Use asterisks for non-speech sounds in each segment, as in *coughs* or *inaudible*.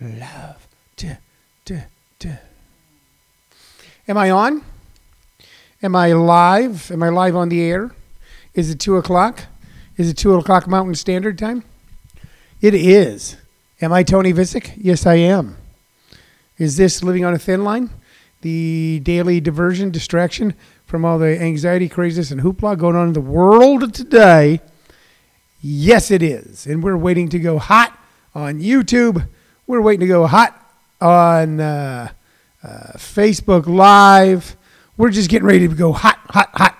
love. Duh, duh, duh. Am I on? Am I live? Am I live on the air? Is it two o'clock? Is it two o'clock Mountain Standard Time? It is. Am I Tony Vicich? Yes, I am. Is this Living on a Thin Line? The daily diversion, distraction from all the anxiety, craziness, and hoopla going on in the world today? Yes, it is. And we're waiting to go hot on YouTube. We're waiting to go hot on uh, uh, Facebook Live. We're just getting ready to go hot, hot, hot.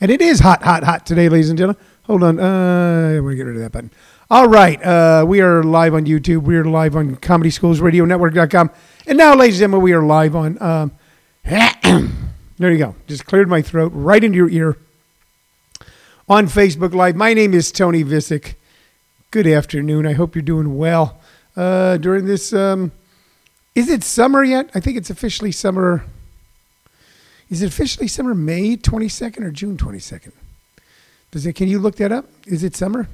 And it is hot, hot, hot today, ladies and gentlemen. Hold on. Uh, I'm going to get rid of that button. All right. Uh, we are live on YouTube. We are live on Comedy Schools Radio Network.com. And now, ladies and gentlemen, we are live on. Um, *clears throat* there you go. Just cleared my throat right into your ear on Facebook Live. My name is Tony Vicich. Good afternoon. I hope you're doing well uh, during this. Um, is it summer yet? I think it's officially summer. Is it officially summer May 22nd or June 22nd? Does it? Can you look that up? Is it summer?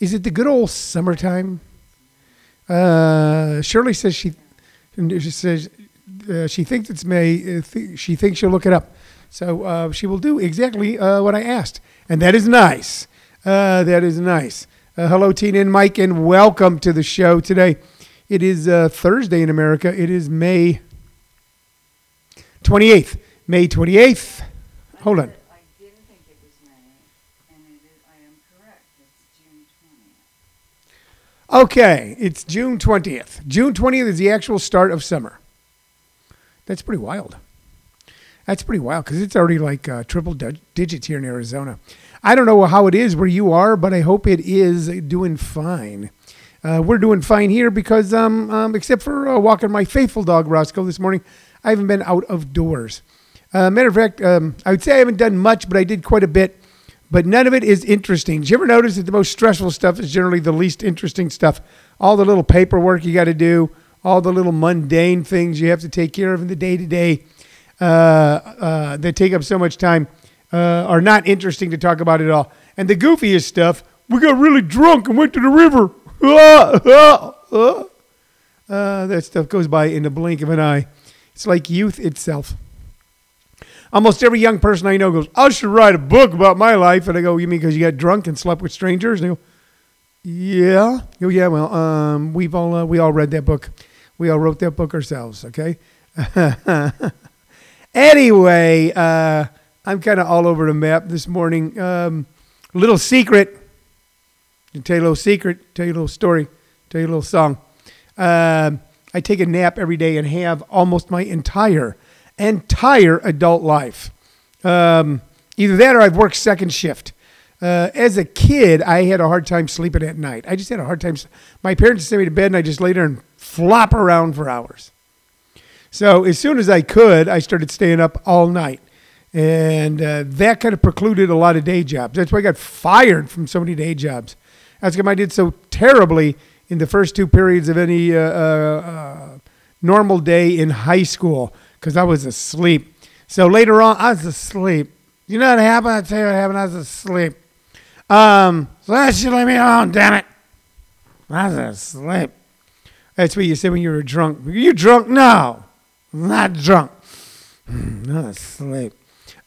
Is it the good old summertime? Uh, Shirley says she, she says uh, she thinks it's May. Uh, she thinks she'll look it up. So uh, she will do exactly uh, what I asked. And that is nice. That is nice. Uh, hello, Tina and Mike, and welcome to the show today. It is Thursday in America. It is May 28th. May 28th. Hold on. I didn't think it was May, and it is, I am correct. It's June twentieth. Okay, it's June 20th. June 20th is the actual start of summer. That's pretty wild. That's pretty wild because it's already like uh, triple digits here in Arizona. I don't know how it is where you are, but I hope it is doing fine. Uh, we're doing fine here because, um, um, except for uh, walking my faithful dog Roscoe this morning, I haven't been out of doors. Uh, matter of fact, um, I would say I haven't done much, but I did quite a bit. But none of it is interesting. Did you ever notice that the most stressful stuff is generally the least interesting stuff? All the little paperwork you got to do, all the little mundane things you have to take care of in the day to day that take up so much time uh, are not interesting to talk about at all. And the goofiest stuff, we got really drunk and went to the river. *laughs* Uh, that stuff goes by in the blink of an eye. It's like youth itself. Almost every young person I know goes, I should write a book about my life. And I go, You mean because you got drunk and slept with strangers? And they go, Yeah. Go, yeah, well, um, we've all uh, we all read that book. We all wrote that book ourselves, okay? *laughs* anyway, uh, I'm kind of all over the map this morning. Um, little secret. I'll tell you a little secret, tell you a little story, tell you a little song. Um, I take a nap every day and have almost my entire, entire adult life. Um, either that or I've worked second shift. Uh, as a kid, I had a hard time sleeping at night. I just had a hard time. My parents sent me to bed, and I just lay there and flop around for hours. So as soon as I could, I started staying up all night, and uh, that kind of precluded a lot of day jobs. That's why I got fired from so many day jobs. That's because I did so terribly in the first two periods of any uh, uh, normal day in high school because I was asleep. So later on, I was asleep. You know what happened? I'll tell you what happened. I was asleep. Um, so that should leave me alone, damn it. I was asleep. That's what you said when you were drunk. Are you drunk? No, I'm not drunk. I'm asleep.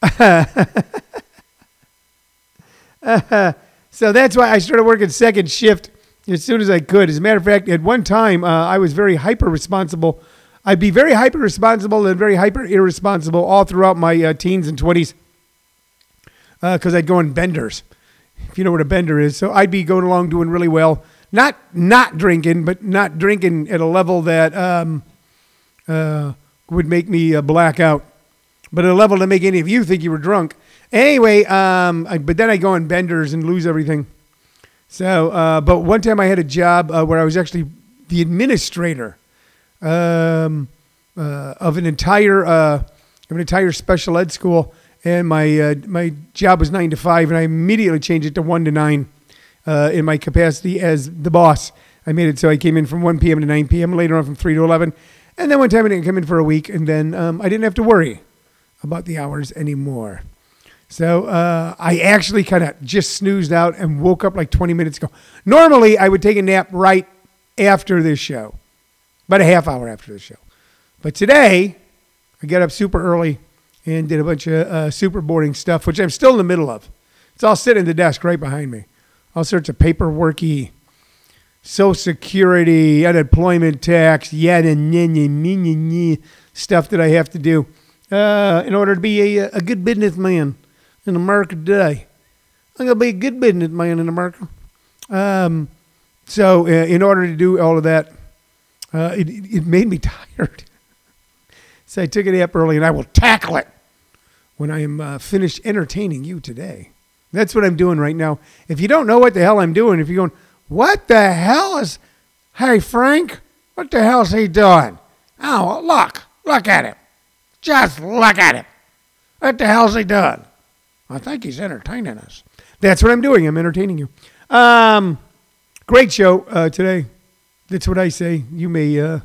*laughs* so that's why I started working second shift as soon as I could. As a matter of fact, at one time, uh, I was very hyper responsible. I'd be very hyper responsible and very hyper irresponsible all throughout my uh, teens and 20s because uh, I'd go on benders, if you know what a bender is. So I'd be going along doing really well, not not drinking, but not drinking at a level that um, uh, would make me uh, black out, but at a level to make any of you think you were drunk. Anyway, um, I, but then I go on benders and lose everything. So, uh, but one time I had a job uh, where I was actually the administrator um, uh, of an entire of an entire special ed school, and my uh, my job was nine to five, and I immediately changed it to one to nine uh, in my capacity as the boss. I made it so I came in from one p.m. to nine p.m. Later on from three to eleven, and then one time I didn't come in for a week, and then um, I didn't have to worry about the hours anymore. So uh, I actually kind of just snoozed out and woke up like 20 minutes ago. Normally, I would take a nap right after this show. about a half hour after the show. But today, I got up super early and did a bunch of uh, super boring stuff, which I'm still in the middle of. It's all sitting at the desk right behind me. All sorts of paperworky, Social Security, unemployment tax, yada, nye, nye, stuff that I have to do uh, in order to be a, a good businessman in America today. I'm going to be a good businessman in America. Um, so, uh, in order to do all of that, uh, it, it made me *laughs* tired. so, I took it up early and I will tackle it when I am uh, finished entertaining you today. That's what I'm doing right now. If you don't know what the hell I'm doing, if you're going, what the hell is, hey, Frank, what the hell's he doing? Oh, look, look at him. Just look at him. What the hell's he doing? I think he's entertaining us. That's what I'm doing. I'm entertaining you. Um, great show uh, today. That's what I say. You may uh,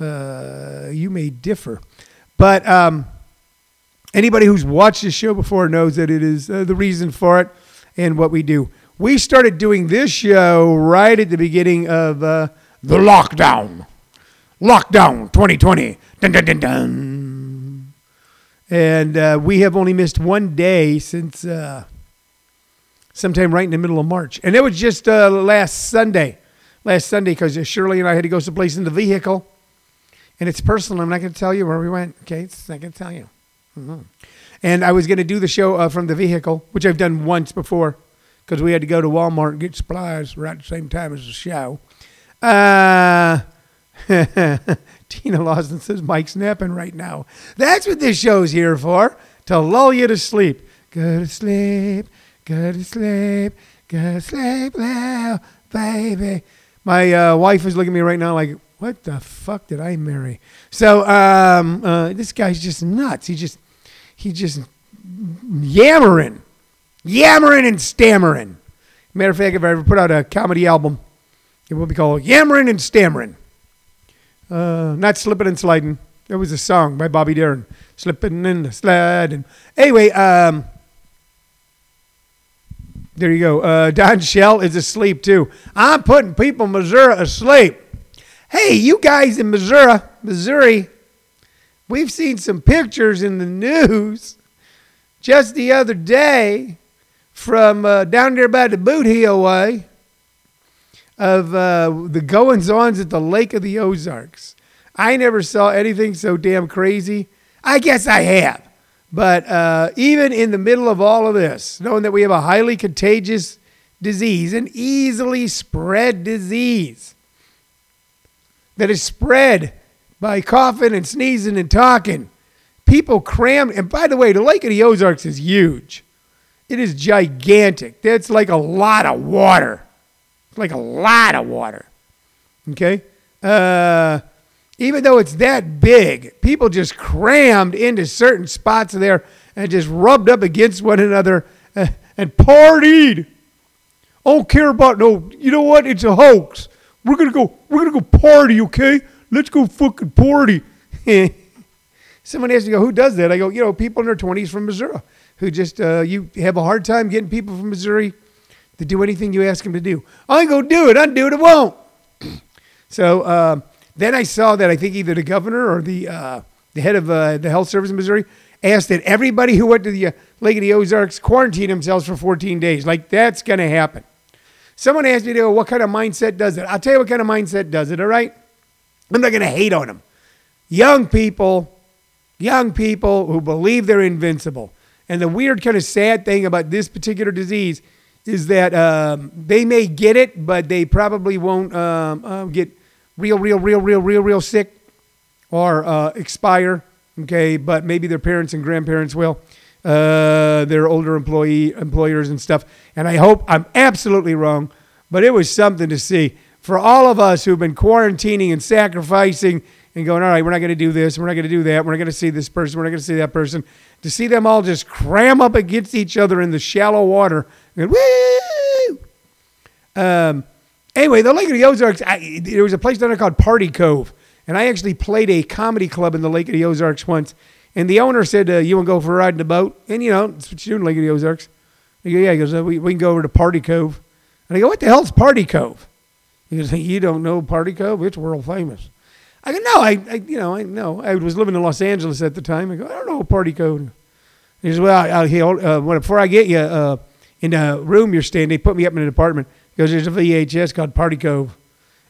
uh, you may differ, but um, anybody who's watched this show before knows that it is uh, the reason for it and what we do. We started doing this show right at the beginning of uh, the lockdown. Lockdown 2020. Dun, dun, dun, dun. And uh, we have only missed one day since uh, sometime right in the middle of March. And it was just uh, last Sunday. Last Sunday, because Shirley and I had to go someplace in the vehicle. And it's personal. I'm not going to tell you where we went. Okay, it's not going to tell you. Mm-hmm. And I was going to do the show uh, from the vehicle, which I've done once before, because we had to go to Walmart and get supplies right at the same time as the show. Uh, *laughs* Tina Lawson says Mike's napping right now. That's what this show's here for, to lull you to sleep. Go to sleep, go to sleep, go to sleep now, baby. My uh, wife is looking at me right now like, what the fuck did I marry? So um, uh, this guy's just nuts. He just he just yammering, yammering and stammering. Matter of fact, if I ever put out a comedy album, it will be called Yammering and Stammering. Uh, not slipping and sliding. That was a song by Bobby Darin. Slipping and sliding. Anyway, um, there you go. Uh, Don Shell is asleep too. I'm putting people in Missouri asleep. Hey, you guys in Missouri, Missouri, we've seen some pictures in the news just the other day from uh, down there by the boot heel way of uh, the goings ons at the Lake of the Ozarks. I never saw anything so damn crazy. I guess I have. But uh, even in the middle of all of this, knowing that we have a highly contagious disease, an easily spread disease that is spread by coughing and sneezing and talking, people crammed. And by the way, the Lake of the Ozarks is huge. It is gigantic. That's like a lot of water. Like a lot of water. Okay? Uh, even though it's that big, people just crammed into certain spots there and just rubbed up against one another uh, and partied. I don't care about no, you know what? It's a hoax. We're gonna go, we're gonna go party, okay? Let's go fucking party. *laughs* Someone asked me, who does that? I go, you know, people in their 20s from Missouri who just, uh, you have a hard time getting people from Missouri to do anything you ask them to do. I ain't gonna do it. I do it. I won't. *clears throat* so uh, then I saw that I think either the governor or the uh, the head of uh, the health service in Missouri asked that everybody who went to the uh, Lake of the Ozarks quarantine themselves for 14 days. Like that's gonna happen. Someone asked me, what kind of mindset does it? I'll tell you what kind of mindset does it. All right. I'm not gonna hate on them. Young people, young people who believe they're invincible. And the weird kind of sad thing about this particular disease is that um, they may get it, but they probably won't um, uh, get real, real, real, real, real, real sick or uh, expire. Okay, but maybe their parents and grandparents will. Uh, their older employee employers and stuff. And I hope I'm absolutely wrong, but it was something to see for all of us who've been quarantining and sacrificing and going, all right, we're not going to do this, we're not going to do that, we're not going to see this person, we're not going to see that person. To see them all just cram up against each other in the shallow water, woo! Um, anyway, the Lake of the Ozarks, I, there was a place down there called Party Cove, and I actually played a comedy club in the Lake of the Ozarks once. And the owner said, uh, "You want to go for a ride in the boat?" And you know, that's what you do in Lake of the Ozarks. I go, "Yeah." He goes, uh, we, "We can go over to Party Cove." And I go, "What the hell's Party Cove?" He goes, "You don't know Party Cove? It's world famous." I go, no, I, I you know, I know. I was living in Los Angeles at the time. I go, I don't know party Cove. He says, well, I, he, uh, before I get you uh, in the room you're staying, they put me up in an apartment. He goes, there's a VHS called Party Cove.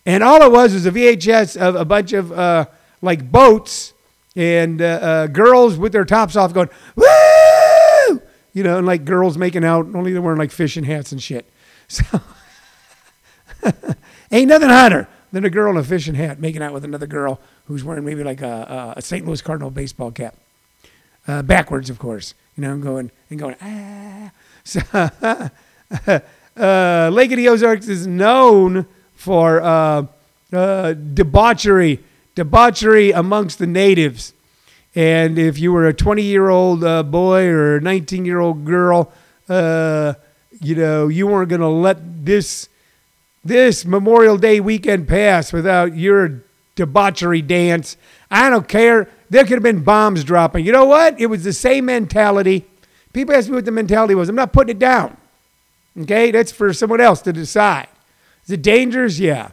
And all it was was a VHS of a bunch of uh, like boats and uh, uh, girls with their tops off going, woo! You know, and like girls making out, only they're wearing like fishing hats and shit. *laughs* So, *laughs* ain't nothing hotter than a girl in a fishing hat making out with another girl who's wearing maybe like a, a St. Louis Cardinal baseball cap. Uh, backwards, of course, you know, and going, and going, ah. So, *laughs* uh, Lake of the Ozarks is known for uh, uh, debauchery, debauchery amongst the natives. And if you were a 20 year old uh, boy or a 19 year old girl, uh, you know, you weren't going to let this this Memorial Day weekend pass without your debauchery dance. I don't care. There could have been bombs dropping. You know what? It was the same mentality. People ask me what the mentality was. I'm not putting it down. Okay? That's for someone else to decide. Is it dangerous? Yeah.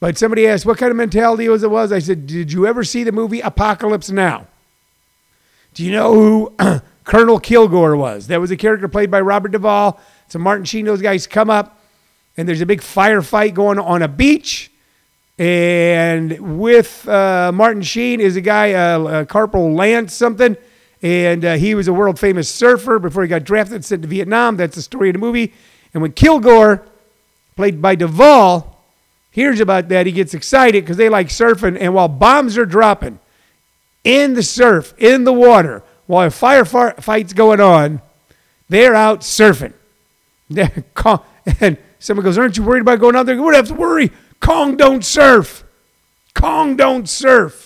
But somebody asked what kind of mentality was it was. I said, Did you ever see the movie Apocalypse Now? Do you know who *clears throat* Colonel Kilgore was? That was a character played by Robert Duvall. So Martin Sheen, those guys come up, and there's a big firefight going on a beach. And with uh, Martin Sheen is a guy, uh, uh, Corporal Lance something, and uh, he was a world famous surfer before he got drafted, sent to Vietnam. That's the story of the movie. And when Kilgore, played by Duvall, hears about that, he gets excited because they like surfing. And while bombs are dropping in the surf, in the water, while a firefight's going on, they're out surfing. *laughs* and someone goes, Aren't you worried about going out there? We don't have to worry. Kong don't surf. Kong don't surf.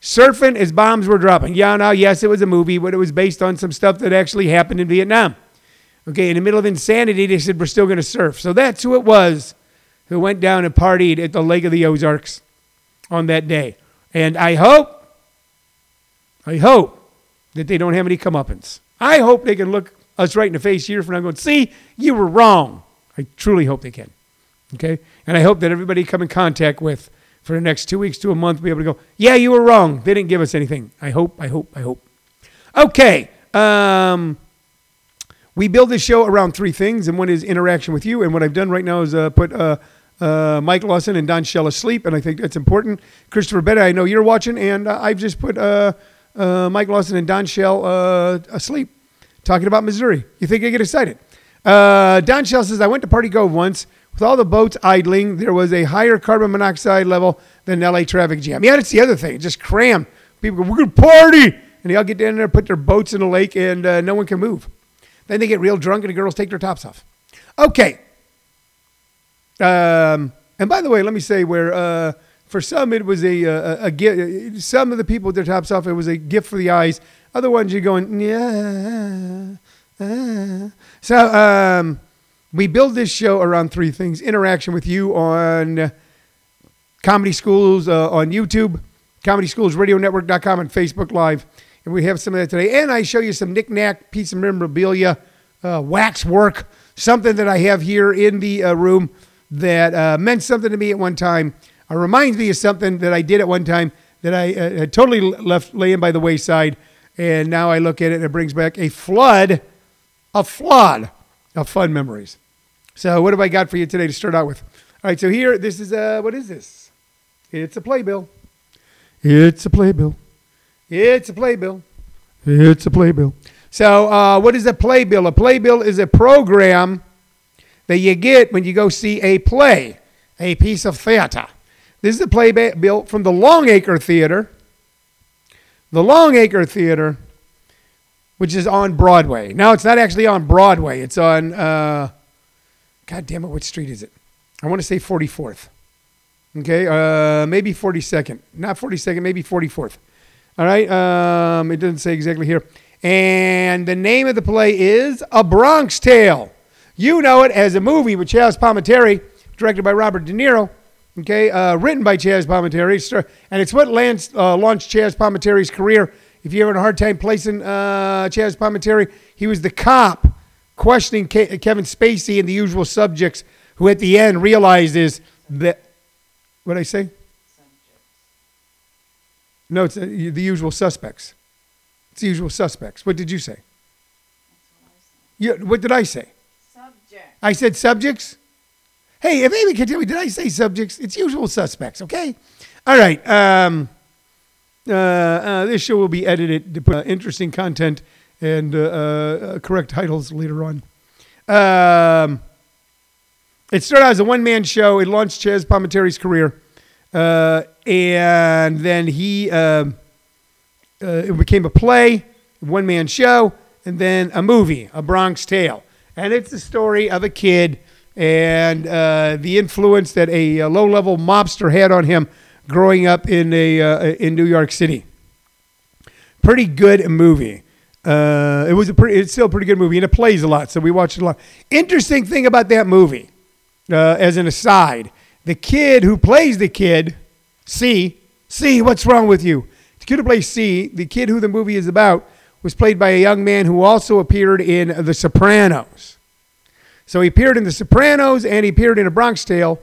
Surfing as bombs were dropping. Yeah, now, yes, it was a movie, but it was based on some stuff that actually happened in Vietnam. Okay, in the middle of insanity, they said, We're still going to surf. So that's who it was who went down and partied at the Lake of the Ozarks on that day. And I hope, I hope that they don't have any comeuppance. I hope they can look us right in the face here from now going, See, you were wrong. I truly hope they can. Okay? And I hope that everybody come in contact with for the next two weeks to a month be able to go, yeah, you were wrong. They didn't give us anything. I hope, I hope, I hope. Okay. Um, we build this show around three things, and one is interaction with you. And what I've done right now is uh, put uh, uh, Mike Lawson and Don Shell asleep, and I think that's important. Christopher Betta, I know you're watching, and uh, I've just put uh, uh, Mike Lawson and Don Shell asleep, talking about Missouri. You think I get excited? Don Shell says, I went to Party Cove once. With all the boats idling, there was a higher carbon monoxide level than LA traffic jam. Yeah, that's the other thing. Just crammed. People go, we're going to party. And they all get down there, put their boats in the lake, and uh, no one can move. Then they get real drunk, and the girls take their tops off. Okay. Um, and by the way, let me say where uh, for some it was a, a, a gift. Some of the people with their tops off, it was a gift for the eyes. Other ones, you're going, yeah. Uh. So, um, we build this show around three things interaction with you on Comedy Schools uh, on YouTube, Comedy Schools Radio Network.com, and Facebook Live. And we have some of that today. And I show you some knickknack, piece of memorabilia, uh, wax work, something that I have here in the uh, room that uh, meant something to me at one time. It reminds me of something that I did at one time that I uh, totally left laying by the wayside. And now I look at it and it brings back a flood, a flood of fun memories. So, what have I got for you today to start out with? All right, so here, this is uh, what is this? It's a playbill. It's a playbill. It's a playbill. It's a playbill. So, uh, what is a playbill? A playbill is a program that you get when you go see a play, a piece of theater. This is a playbill from the Longacre Theater. The Longacre Theater which is on Broadway. Now it's not actually on Broadway. It's on, uh, God damn it, what street is it? I want to say 44th. Okay, uh, maybe 42nd. Not 42nd, maybe 44th. All right, um, it doesn't say exactly here. And the name of the play is A Bronx Tale. You know it as a movie with Chazz Palminteri, directed by Robert De Niro. Okay, uh, written by Chazz Palminteri, and it's what launched, uh, launched Chazz Palminteri's career if you're having a hard time placing uh, Chazz Palminteri, he was the cop questioning Ke- Kevin Spacey and the usual subjects, who at the end realizes that. What did I say? No, it's uh, the usual suspects. It's the usual suspects. What did you say? You, what did I say? Subject. I said subjects. Hey, if Amy can tell me, did I say subjects? It's usual suspects. Okay. All right. Um, uh, uh, this show will be edited to put uh, interesting content and uh, uh, correct titles later on. Um, it started out as a one man show. It launched Chazz Palminteri's career. Uh, and then he, um uh, it became a play, one man show, and then a movie, A Bronx Tale. And it's the story of a kid and uh, the influence that a, low level mobster had on him growing up in, a, uh, in New York City. Pretty good movie. Uh, it was a pretty, it's still a pretty good movie, and it plays a lot, so we watched it a lot. Interesting thing about that movie, uh, as an aside, the kid who plays the kid, C, C, what's wrong with you? The kid who plays C, the kid who the movie is about, was played by a young man who also appeared in The Sopranos. So he appeared in The Sopranos and he appeared in A Bronx Tale.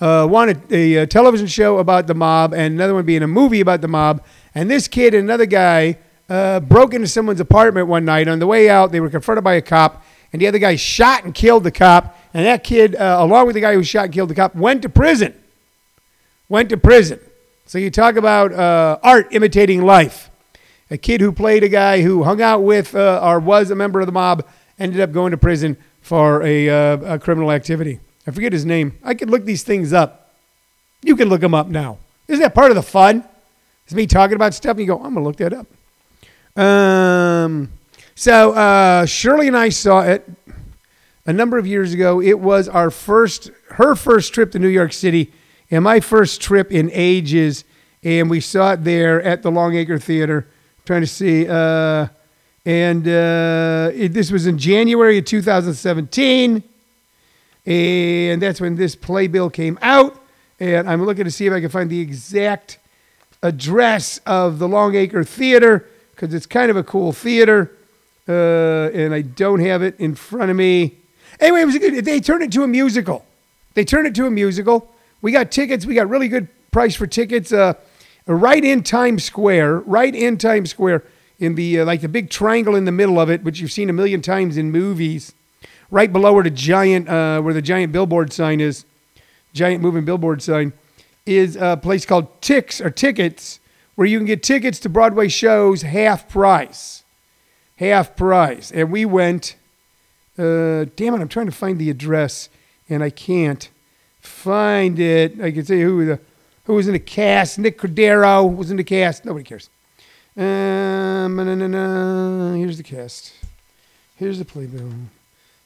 Uh, one a, a, television show about the mob, and another one being a movie about the mob. And this kid and another guy uh, broke into someone's apartment one night. On the way out, they were confronted by a cop, and the other guy shot and killed the cop. And that kid, uh, along with the guy who shot and killed the cop, went to prison. Went to prison. So you talk about uh, art imitating life. A kid who played a guy who hung out with uh, or was a member of the mob ended up going to prison for a, uh, a criminal activity. I forget his name. I could look these things up. You can look them up now. Isn't that part of the fun? It's me talking about stuff and you go, I'm going to look that up. Um, so uh, Shirley and I saw it a number of years ago. It was our first, her first trip to New York City, and my first trip in ages. And we saw it there at the Longacre Theater. trying to see, uh, and uh, it, this was in January of 2017, and that's when this playbill came out. And I'm looking to see if I can find the exact address of the Longacre Theater because it's kind of a cool theater, uh, and I don't have it in front of me. Anyway, it was a good. They turned it to a musical. They turned it to a musical. We got tickets. We got really good price for tickets. Uh, right in Times Square. Right in Times Square. In the uh, like the big triangle in the middle of it, which you've seen a million times in movies. Right below where the giant uh, where the giant billboard sign is, giant moving billboard sign, is a place called Tix or Tickets where you can get tickets to Broadway shows half price. Half price. And we went, uh, damn it, I'm trying to find the address and I can't find it. I can say who the who was in the cast. Nick Cordero was in the cast. Nobody cares. Um, na, na, na. Here's the cast. Here's the playbill.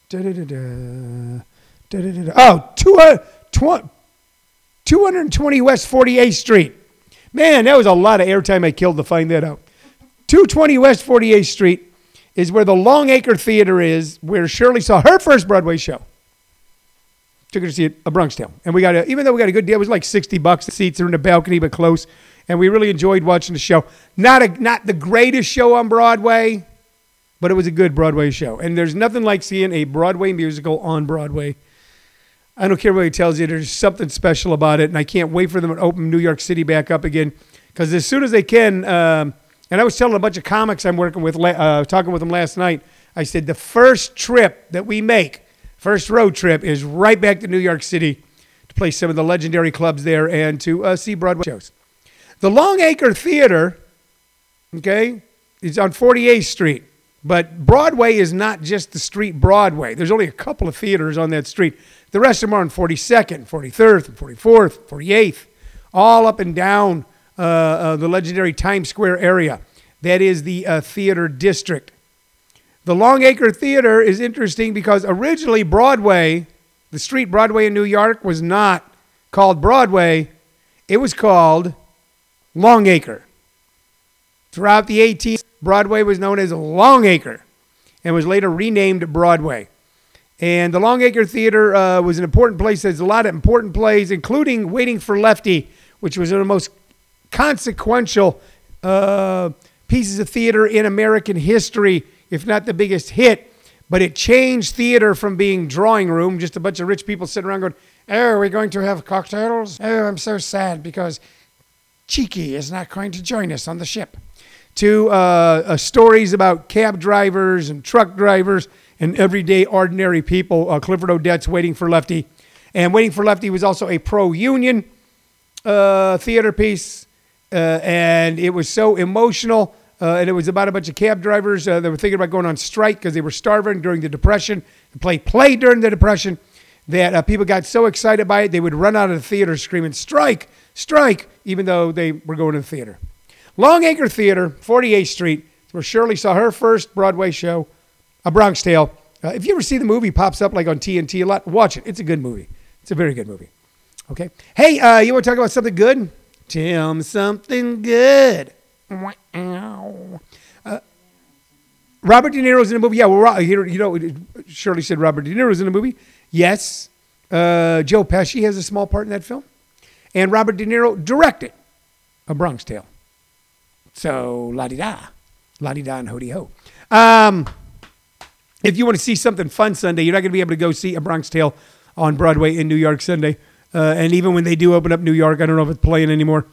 Da, da, da, da. Da, da, da, da. Oh, two, uh, tw- 220 West 48th Street. Man, that was a lot of airtime I killed to find that out. 220 West 48th Street is where the Longacre Theater is, where Shirley saw her first Broadway show. Took her to see it, a Bronx Tale. And we got a, even though we got a good deal, it was like 60 bucks. The seats are in the balcony, but close. And we really enjoyed watching the show. Not a, not the greatest show on Broadway, but it was a good Broadway show. And there's nothing like seeing a Broadway musical on Broadway. I don't care what he tells you. There's something special about it, and I can't wait for them to open New York City back up again. Because as soon as they can, um, and I was telling a bunch of comics I'm working with, uh, talking with them last night. I said the first trip that we make, first road trip, is right back to New York City to play some of the legendary clubs there and to uh, see Broadway shows. The Longacre Theater, okay, is on 48th Street. But Broadway is not just the street Broadway. There's only a couple of theaters on that street. The rest of them are on 42nd, 43rd, 44th, 48th, all up and down uh, uh, the legendary Times Square area. That is the uh, theater district. The Longacre Theater is interesting because originally Broadway, the street Broadway in New York, was not called Broadway, it was called Longacre. Throughout the 18th, Broadway was known as Longacre and was later renamed Broadway. And the Longacre Theater uh, was an important place. There's a lot of important plays, including Waiting for Lefty, which was one of the most consequential uh, pieces of theater in American history, if not the biggest hit. But it changed theater from being drawing room, just a bunch of rich people sitting around going, Oh, are we going to have cocktails? Oh, I'm so sad because Cheeky is not going to join us on the ship. To uh, uh, stories about cab drivers and truck drivers and everyday ordinary people. Uh, Clifford Odets Waiting for Lefty. And Waiting for Lefty was also a pro union uh, theater piece. And it was so emotional. Uh, and it was about a bunch of cab drivers uh, that were thinking about going on strike because they were starving during the Depression. The play played during the Depression that uh, people got so excited by it they would run out of the theater screaming strike strike even though they were going to the theater longacre theater 48th street where shirley saw her first broadway show a bronx tale. Uh, if you ever see the movie pops up like on tnt a lot watch it. It's a good movie. It's a very good movie. Okay. Hey uh, you want to talk about something good? Tim something good. Uh, Robert De Niro's in the movie. Yeah, well, you know, Shirley said Robert De Niro's in the movie. Yes, uh, Joe Pesci has a small part in that film, and Robert De Niro directed A Bronx Tale. So la di da, la di da, and ho di ho. Um, if you want to see something fun Sunday, you're not going to be able to go see A Bronx Tale on Broadway in New York Sunday. Uh, and even when they do open up New York, I don't know if it's playing anymore.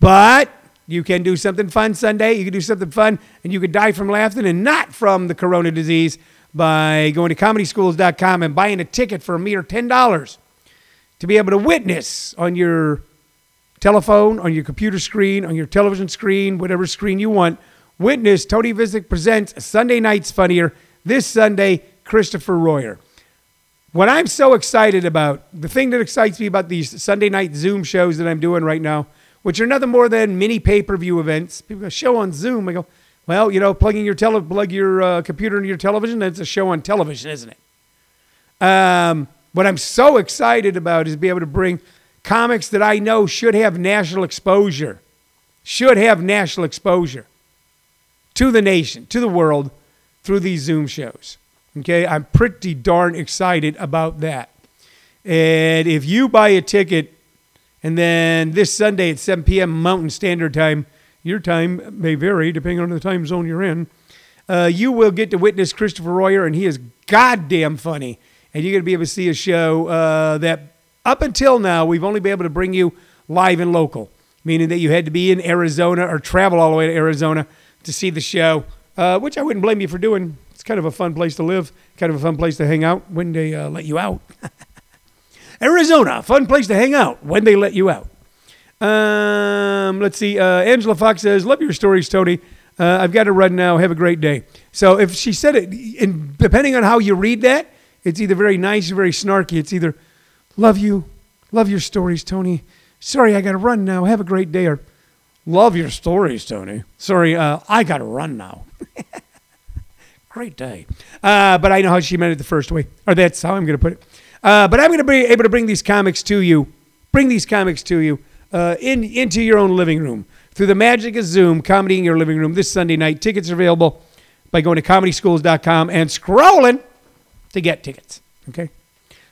But you can do something fun Sunday. You can do something fun, and you could die from laughing and not from the corona disease by going to comedyschools.com and buying a ticket for a mere $10 to be able to witness on your telephone, on your computer screen, on your television screen, whatever screen you want. Witness Tony Vicich presents Sunday Nights Funnier this Sunday, Christopher Royer. What I'm so excited about, the thing that excites me about these Sunday night Zoom shows that I'm doing right now, which are nothing more than mini pay per view events. People go, show on Zoom. I go, well, you know, plugging your tele- plug your uh, computer into your television, that's a show on television, isn't it? Um, what I'm so excited about is be able to bring comics that I know should have national exposure, should have national exposure to the nation, to the world through these Zoom shows. Okay, I'm pretty darn excited about that. And if you buy a ticket, and then this Sunday at 7 p.m. Mountain Standard Time, your time may vary depending on the time zone you're in. Uh, you will get to witness Christopher Royer, and he is goddamn funny. And you're going to be able to see a show uh, that up until now, we've only been able to bring you live and local, meaning that you had to be in Arizona or travel all the way to Arizona to see the show, uh, which I wouldn't blame you for doing. It's kind of a fun place to live, kind of a fun place to hang out when they uh, let you out. *laughs* Arizona, fun place to hang out when they let you out. Um, let's see. Uh, Angela Fox says, "Love your stories, Tony. Uh, I've got to run now. Have a great day." So if she said it, and depending on how you read that, it's either very nice or very snarky. It's either "Love you, love your stories, Tony. Sorry, I got to run now. Have a great day," or "Love your stories, Tony. Sorry, uh, I got to run now." *laughs* great day. Uh, but I know how she meant it the first way, or that's how I'm going to put it. Uh, but I'm going to be able to bring these comics to you, bring these comics to you uh, in into your own living room through the magic of Zoom, comedy in your living room this Sunday night. Tickets are available by going to comedyschools.com and scrolling to get tickets. Okay,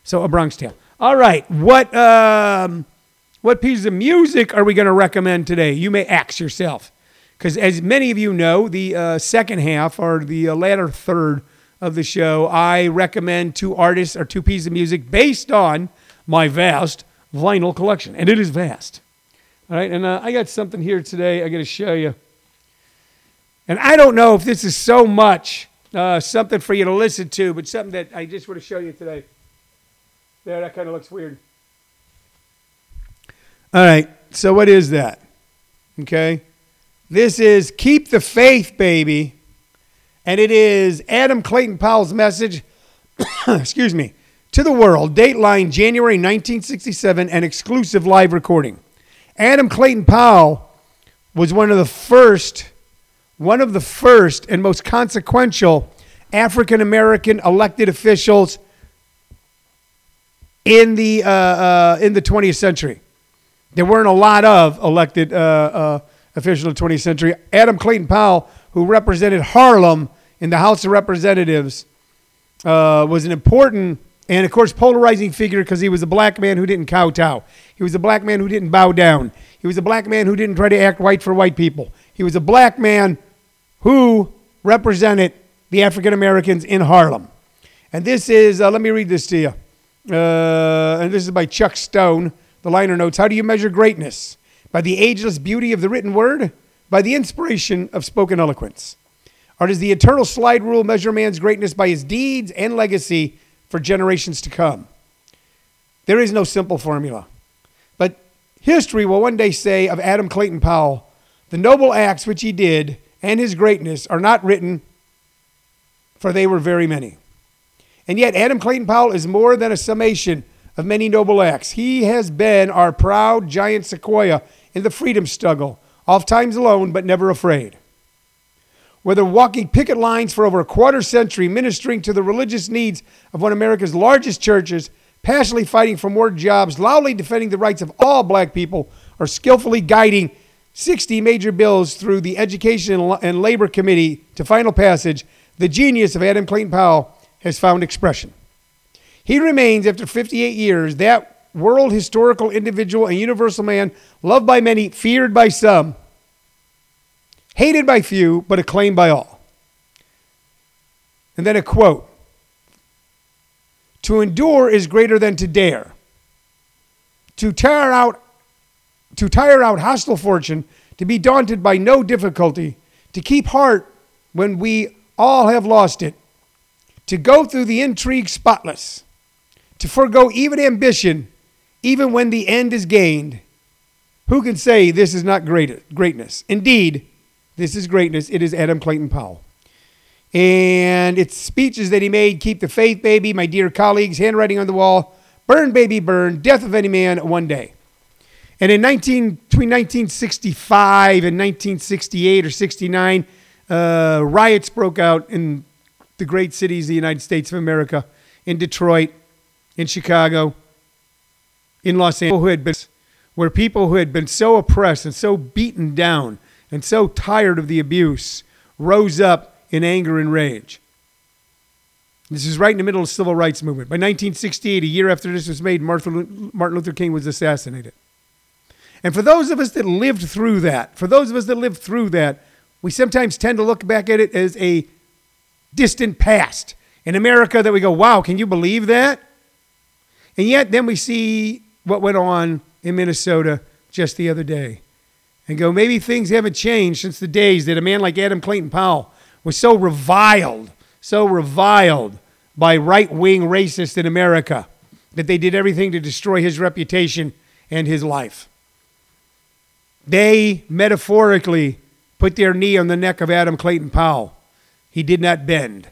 so a Bronx Tale. All right, what um, what piece of music are we going to recommend today? You may ask yourself, because as many of you know, the uh, second half or the uh, latter third of the show, I recommend two artists or two pieces of music based on my vast vinyl collection, and it is vast. All right, and uh, I got something here today I got to show you. And I don't know if this is so much uh, something for you to listen to, but something that I just want to show you today. There, that kind of looks weird. All right, so what is that? Okay, this is Keep the Faith, baby. And it is Adam Clayton Powell's message, *coughs* excuse me, to the world, Dateline January 1967, an exclusive live recording. Adam Clayton Powell was one of the first, one of the first and most consequential African American elected officials in the uh, uh, in the 20th century. There weren't a lot of elected uh, uh officials in the 20th century. Adam Clayton Powell, who represented Harlem in the House of Representatives, uh, was an important and, of course, polarizing figure because he was a black man who didn't kowtow. He was a black man who didn't bow down. He was a black man who didn't try to act white for white people. He was a black man who represented the African Americans in Harlem. And this is, uh, let me read this to you. Uh, and this is by Chuck Stone. The liner notes How do you measure greatness? by the ageless beauty of the written word, by the inspiration of spoken eloquence? Or does the eternal slide rule measure man's greatness by his deeds and legacy for generations to come? There is no simple formula. But history will one day say of Adam Clayton Powell, the noble acts which he did and his greatness are not written, for they were very many. And yet, Adam Clayton Powell is more than a summation of many noble acts. He has been our proud giant sequoia in the freedom struggle, oft times alone, but never afraid. Whether walking picket lines for over a quarter century, ministering to the religious needs of one of America's largest churches, passionately fighting for more jobs, loudly defending the rights of all black people, or skillfully guiding 60 major bills through the Education and Labor Committee to final passage, the genius of Adam Clayton Powell has found expression. He remains, after 58 years, that world historical individual and universal man, loved by many, feared by some, hated by few, but acclaimed by all. And then a quote To endure is greater than to dare. To tire out, to tire out hostile fortune, to be daunted by no difficulty, to keep heart when we all have lost it, to go through the intrigue spotless to forego even ambition, even when the end is gained. Who can say this is not great, greatness? Indeed, this is greatness. It is Adam Clayton Powell. And it's speeches that he made Keep the Faith, Baby, My Dear Colleagues, Handwriting on the Wall, Burn, Baby, Burn, Death of Any Man, One Day. And in 19, between 1965 and 1968 or 69, uh, riots broke out in the great cities of the United States of America, in Detroit, in Chicago, in Los Angeles, who had been, where people who had been so oppressed and so beaten down and so tired of the abuse rose up in anger and rage. This is right in the middle of the civil rights movement. By 1968, a year after this was made, Martin Luther King was assassinated. And for those of us that lived through that, for those of us that lived through that, we sometimes tend to look back at it as a distant past in America that we go, wow, can you believe that? And yet, then we see what went on in Minnesota just the other day and go, maybe things haven't changed since the days that a man like Adam Clayton Powell was so reviled, so reviled by right wing racists in America that they did everything to destroy his reputation and his life. They metaphorically put their knee on the neck of Adam Clayton Powell. He did not bend.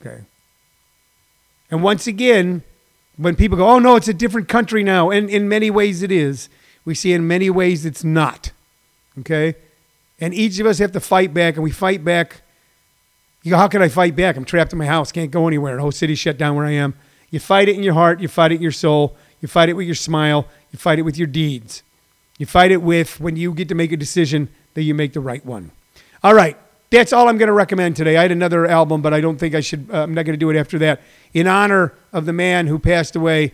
Okay. And once again, when people go, oh no, it's a different country now, and in many ways it is, we see in many ways it's not. Okay? And each of us have to fight back, and we fight back. You go, how can I fight back? I'm trapped in my house, can't go anywhere. The whole city's shut down where I am. You fight it in your heart, you fight it in your soul, you fight it with your smile, you fight it with your deeds. You fight it with when you get to make a decision that you make the right one. All right, that's all I'm going to recommend today. I had another album, but I don't think I should. Uh, I'm not going to do it after that. In honor of the man who passed away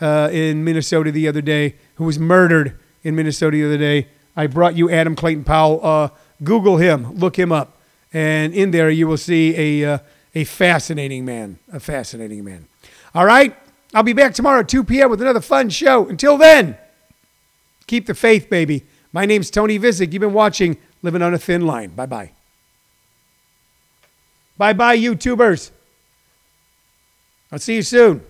uh, in Minnesota the other day, who was murdered in Minnesota the other day, I brought you Adam Clayton Powell. Uh, Google him, look him up, and in there you will see a uh, a fascinating man. A fascinating man. All right, I'll be back tomorrow at 2 p.m. with another fun show. Until then, keep the faith, baby. My name's Tony Vicich. You've been watching Living on a Thin Line. Bye bye. Bye bye, YouTubers. I'll see you soon.